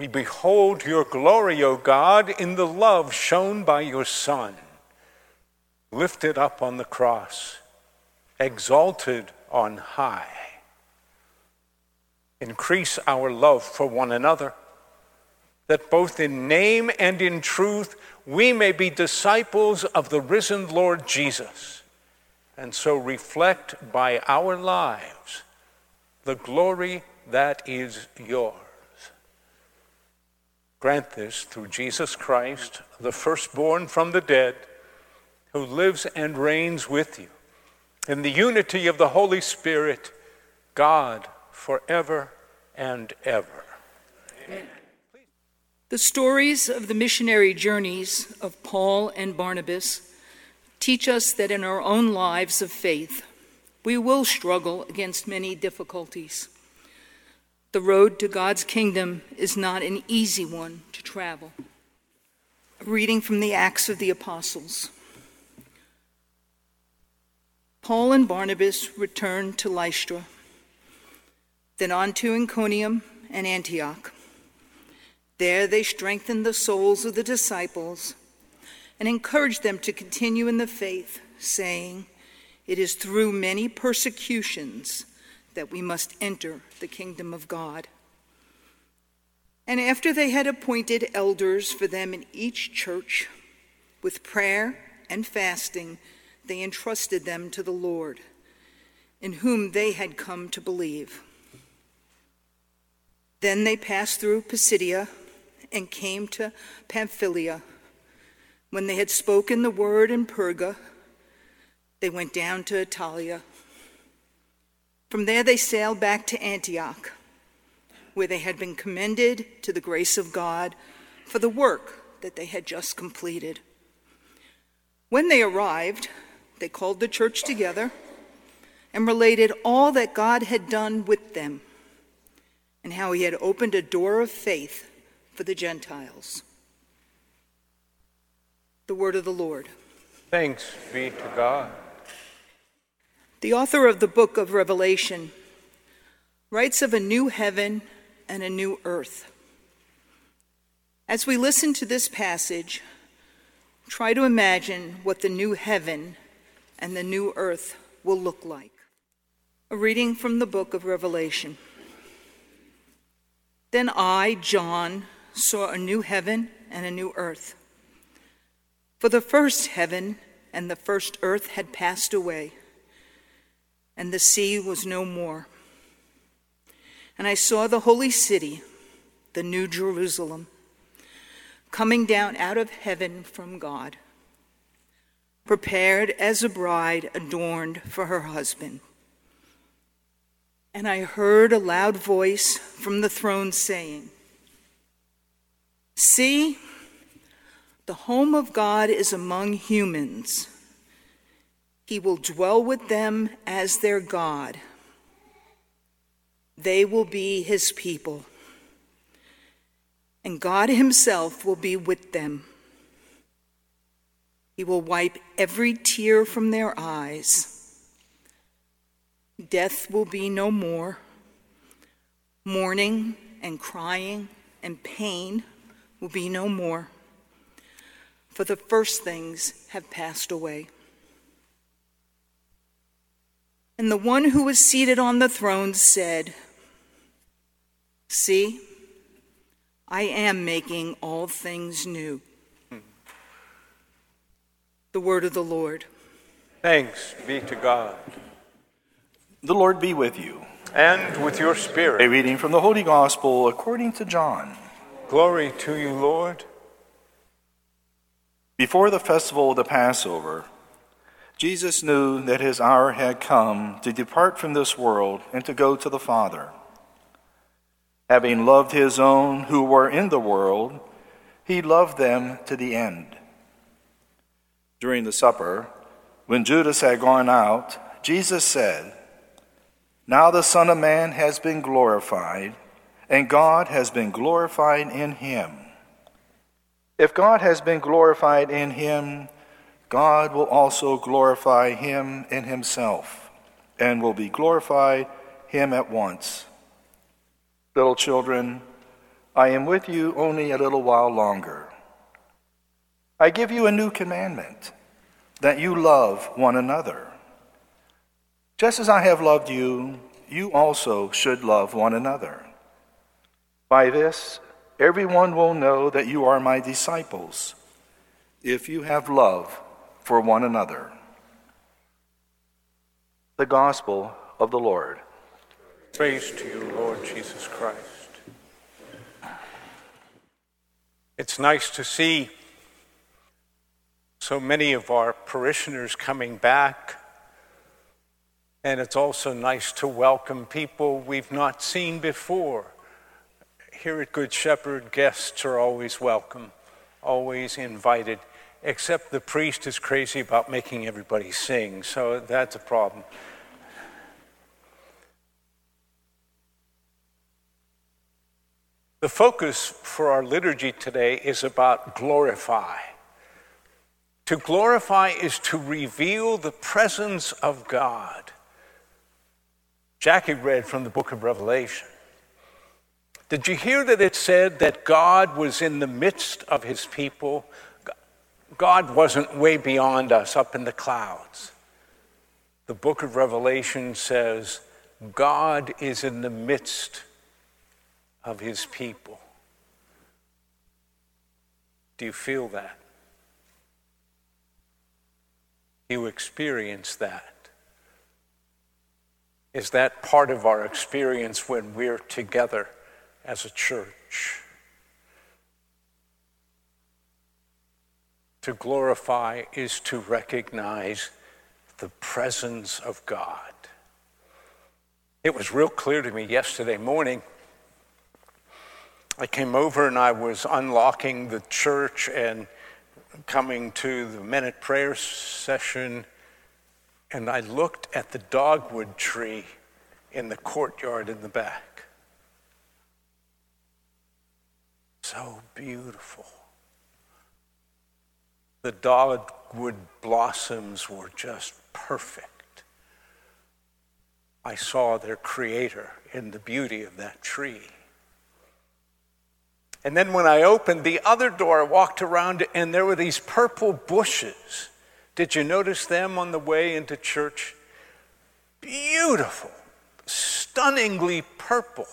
We behold your glory, O God, in the love shown by your Son, lifted up on the cross, exalted on high. Increase our love for one another, that both in name and in truth we may be disciples of the risen Lord Jesus, and so reflect by our lives the glory that is yours. Grant this through Jesus Christ, the firstborn from the dead, who lives and reigns with you. In the unity of the Holy Spirit, God, forever and ever. Amen. The stories of the missionary journeys of Paul and Barnabas teach us that in our own lives of faith, we will struggle against many difficulties. The road to God's kingdom is not an easy one to travel. A reading from the Acts of the Apostles. Paul and Barnabas returned to Lystra, then on to Iconium and Antioch. There they strengthened the souls of the disciples and encouraged them to continue in the faith, saying, It is through many persecutions that we must enter the kingdom of God. And after they had appointed elders for them in each church, with prayer and fasting, they entrusted them to the Lord, in whom they had come to believe. Then they passed through Pisidia and came to Pamphylia. When they had spoken the word in Perga, they went down to Attalia. From there they sailed back to Antioch, where they had been commended to the grace of God for the work that they had just completed. When they arrived, they called the church together and related all that God had done with them and how he had opened a door of faith for the Gentiles. The word of the Lord. Thanks be to God. The author of the book of Revelation writes of a new heaven and a new earth. As we listen to this passage, try to imagine what the new heaven and the new earth will look like. A reading from the book of Revelation. Then I, John, saw a new heaven and a new earth. For the first heaven and the first earth had passed away and the sea was no more. And I saw the holy city, the new Jerusalem, coming down out of heaven from God, prepared as a bride adorned for her husband. And I heard a loud voice from the throne saying, See, the home of God is among humans he will dwell with them as their God. They will be his people. And God himself will be with them. He will wipe every tear from their eyes. Death will be no more. Mourning and crying and pain will be no more. For the first things have passed away. And the one who was seated on the throne said, See, I am making all things new. The word of the Lord. Thanks be to God. The Lord be with you. And with your spirit. A reading from the Holy Gospel according to John. Glory to you, Lord. Before the festival of the Passover, Jesus knew that his hour had come to depart from this world and to go to the Father. Having loved his own who were in the world, he loved them to the end. During the supper, when Judas had gone out, Jesus said, Now the Son of Man has been glorified, and God has been glorified in him. If God has been glorified in him, God will also glorify him in himself, and will be glorified him at once. Little children, I am with you only a little while longer. I give you a new commandment that you love one another. Just as I have loved you, you also should love one another. By this, everyone will know that you are my disciples, if you have love for one another. The Gospel of the Lord. Praise to you, Lord Jesus Christ. It's nice to see so many of our parishioners coming back. And it's also nice to welcome people we've not seen before. Here at Good Shepherd, guests are always welcome, always invited except the priest is crazy about making everybody sing, so that's a problem. The focus for our liturgy today is about glorify. To glorify is to reveal the presence of God. Jackie read from the book of Revelation. Did you hear that it said that God was in the midst of his people God wasn't way beyond us up in the clouds. The book of Revelation says God is in the midst of his people. Do you feel that? You experience that? Is that part of our experience when we're together as a church? To glorify is to recognize the presence of God. It was real clear to me yesterday morning. I came over and I was unlocking the church and coming to the minute prayer session, and I looked at the dogwood tree in the courtyard in the back. So beautiful. The dogwood blossoms were just perfect. I saw their creator in the beauty of that tree. And then when I opened the other door, I walked around and there were these purple bushes. Did you notice them on the way into church? Beautiful, stunningly purple.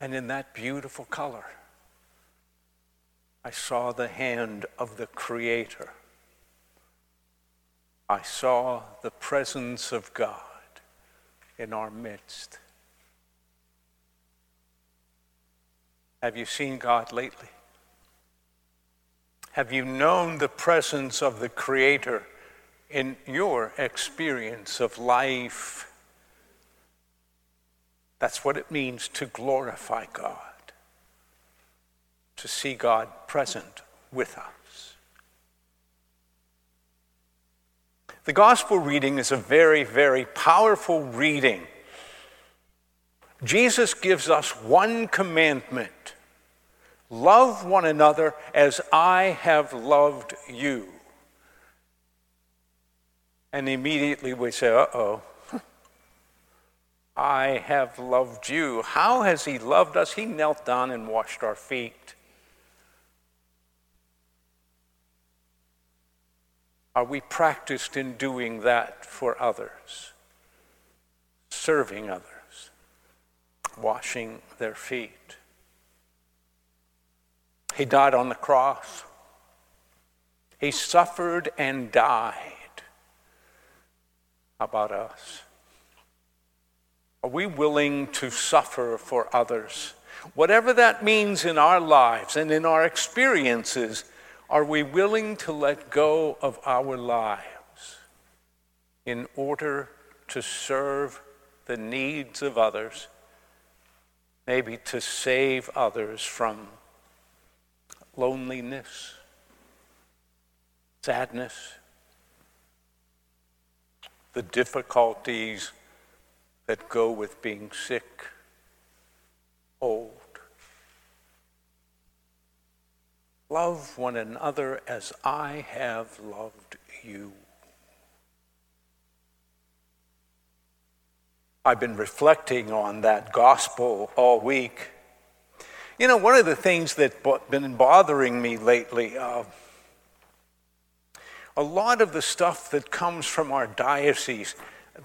And in that beautiful color, I saw the hand of the Creator. I saw the presence of God in our midst. Have you seen God lately? Have you known the presence of the Creator in your experience of life? That's what it means to glorify God to see God present with us. The gospel reading is a very, very powerful reading. Jesus gives us one commandment love one another as I have loved you. And immediately we say, uh oh, I have loved you. How has he loved us? He knelt down and washed our feet. Are we practiced in doing that for others? Serving others, washing their feet. He died on the cross. He suffered and died. How about us? Are we willing to suffer for others? Whatever that means in our lives and in our experiences, are we willing to let go of our lives in order to serve the needs of others, maybe to save others from loneliness, sadness, the difficulties that go with being sick, old? Love one another as I have loved you. I've been reflecting on that gospel all week. You know, one of the things that's been bothering me lately, uh, a lot of the stuff that comes from our diocese,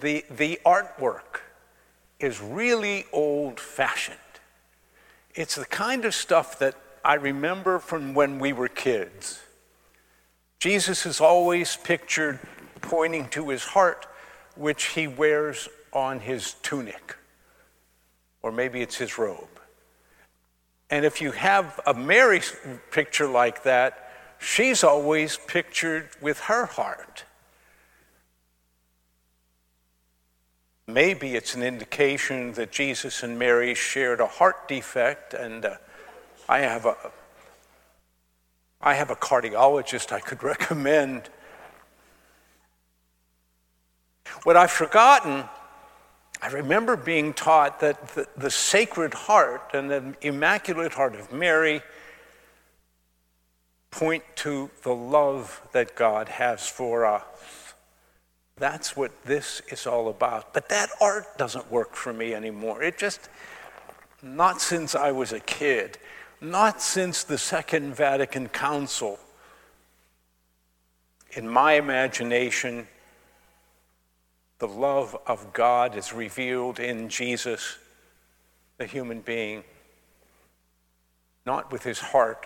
the, the artwork is really old fashioned. It's the kind of stuff that I remember from when we were kids. Jesus is always pictured pointing to his heart, which he wears on his tunic, or maybe it's his robe. And if you have a Mary picture like that, she's always pictured with her heart. Maybe it's an indication that Jesus and Mary shared a heart defect, and I have a I have a cardiologist I could recommend. What I've forgotten, I remember being taught that the, the Sacred Heart and the Immaculate Heart of Mary point to the love that God has for us. That's what this is all about. But that art doesn't work for me anymore. It just, not since I was a kid, not since the Second Vatican Council. In my imagination, the love of God is revealed in Jesus, the human being, not with his heart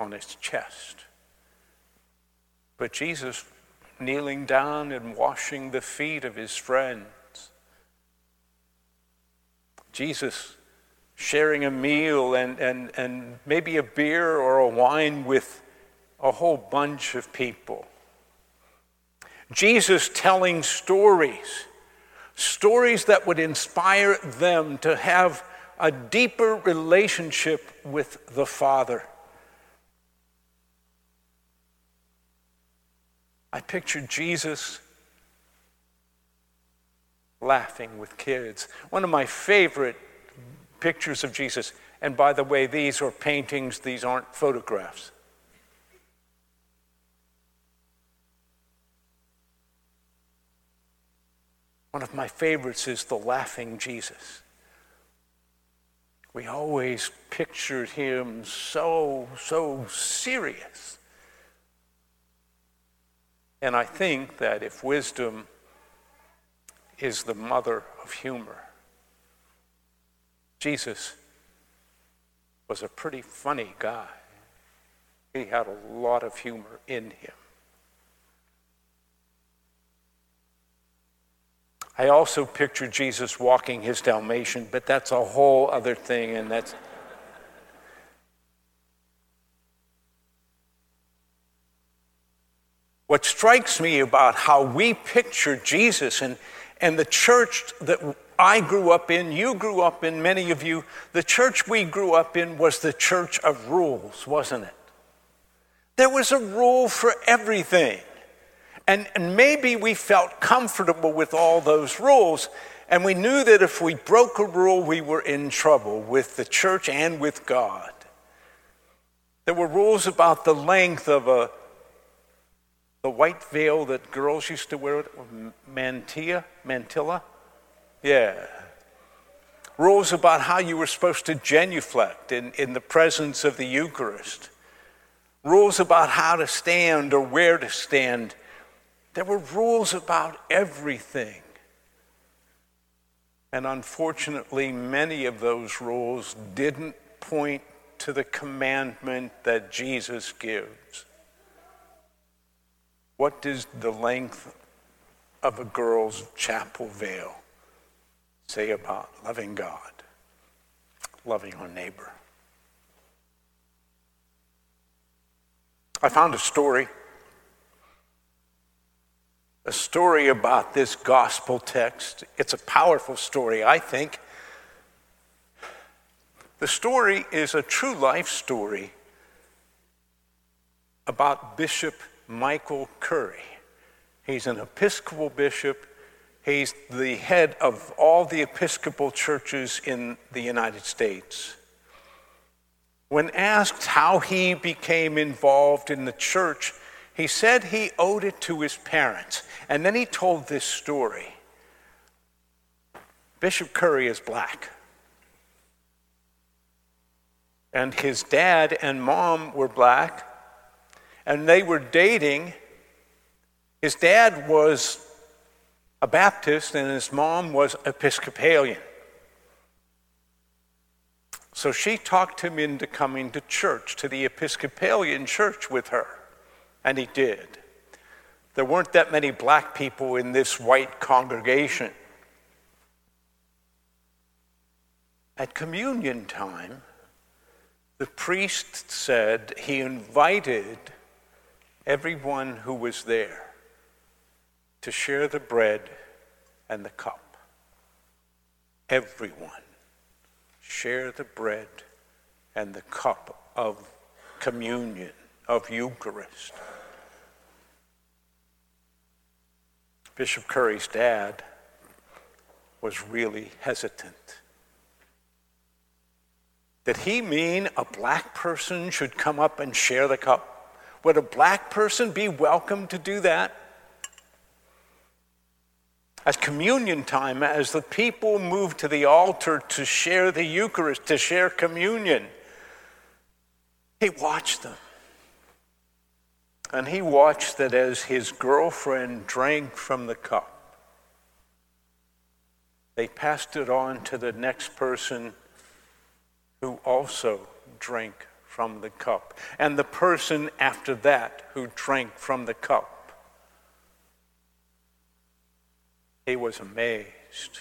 on his chest, but Jesus kneeling down and washing the feet of his friends. Jesus sharing a meal and, and, and maybe a beer or a wine with a whole bunch of people. Jesus telling stories, stories that would inspire them to have a deeper relationship with the Father. I pictured Jesus laughing with kids. One of my favorite pictures of Jesus, and by the way, these are paintings, these aren't photographs. One of my favorites is the laughing Jesus. We always pictured him so, so serious. And I think that if wisdom is the mother of humor, Jesus was a pretty funny guy. He had a lot of humor in him. I also picture Jesus walking his Dalmatian, but that's a whole other thing, and that's. What strikes me about how we picture Jesus and, and the church that I grew up in, you grew up in, many of you, the church we grew up in was the church of rules, wasn't it? There was a rule for everything. And, and maybe we felt comfortable with all those rules, and we knew that if we broke a rule, we were in trouble with the church and with God. There were rules about the length of a the white veil that girls used to wear, mantilla, mantilla? Yeah. Rules about how you were supposed to genuflect in, in the presence of the Eucharist. Rules about how to stand or where to stand. There were rules about everything. And unfortunately, many of those rules didn't point to the commandment that Jesus gives. What does the length of a girl's chapel veil say about loving God, loving our neighbor? I found a story, a story about this gospel text. It's a powerful story, I think. The story is a true life story about Bishop Michael Curry. He's an Episcopal bishop. He's the head of all the Episcopal churches in the United States. When asked how he became involved in the church, he said he owed it to his parents. And then he told this story. Bishop Curry is black. And his dad and mom were black, and they were dating. His dad was a Baptist, and his mom was Episcopalian. So she talked him into coming to church, to the Episcopalian church with her, and he did. There weren't that many black people in this white congregation. At communion time, the priest said he invited everyone who was there to share the bread and the cup. Everyone share the bread and the cup of communion, of Eucharist. Bishop Curry's dad was really hesitant. Did he mean a black person should come up and share the cup? Would a black person be welcome to do that? At communion time, as the people moved to the altar to share the Eucharist, to share communion, he watched them. And he watched that as his girlfriend drank from the cup, they passed it on to the next person who also drank from the cup, and the person after that who drank from the cup. He was amazed.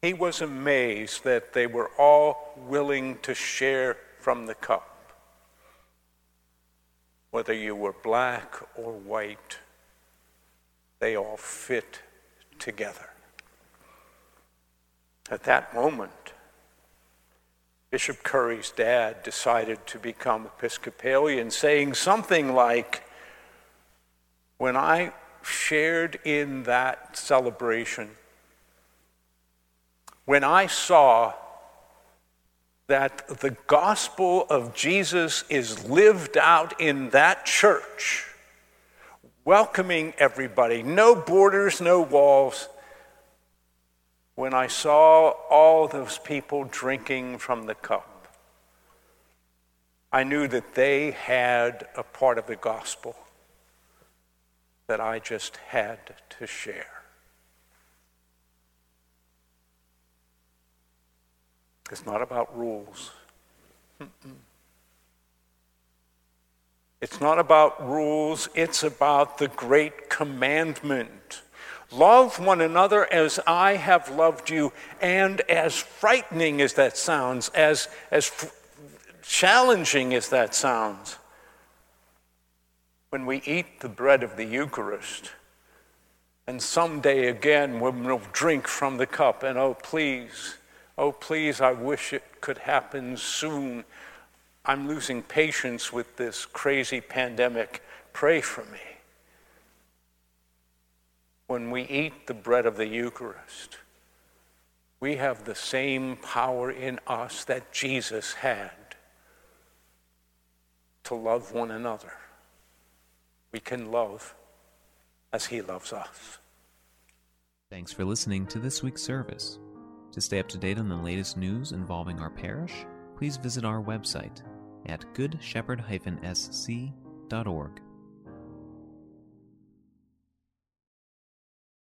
He was amazed that they were all willing to share from the cup whether you were black or white, they all fit together. At that moment, Bishop Curry's dad decided to become Episcopalian, saying something like, When I shared in that celebration, when I saw that the gospel of Jesus is lived out in that church, welcoming everybody, no borders, no walls. When I saw all those people drinking from the cup, I knew that they had a part of the gospel that I just had to share. It's not about rules. It's not about rules, it's about the great commandment. Love one another as I have loved you. And as frightening as that sounds, as, as challenging as that sounds, when we eat the bread of the Eucharist, and someday again when we'll drink from the cup, and oh, please, Oh, please, I wish it could happen soon. I'm losing patience with this crazy pandemic. Pray for me. When we eat the bread of the Eucharist, we have the same power in us that Jesus had to love one another. We can love as he loves us. Thanks for listening to this week's service. To stay up to date on the latest news involving our parish, please visit our website at goodshepherd-sc.org.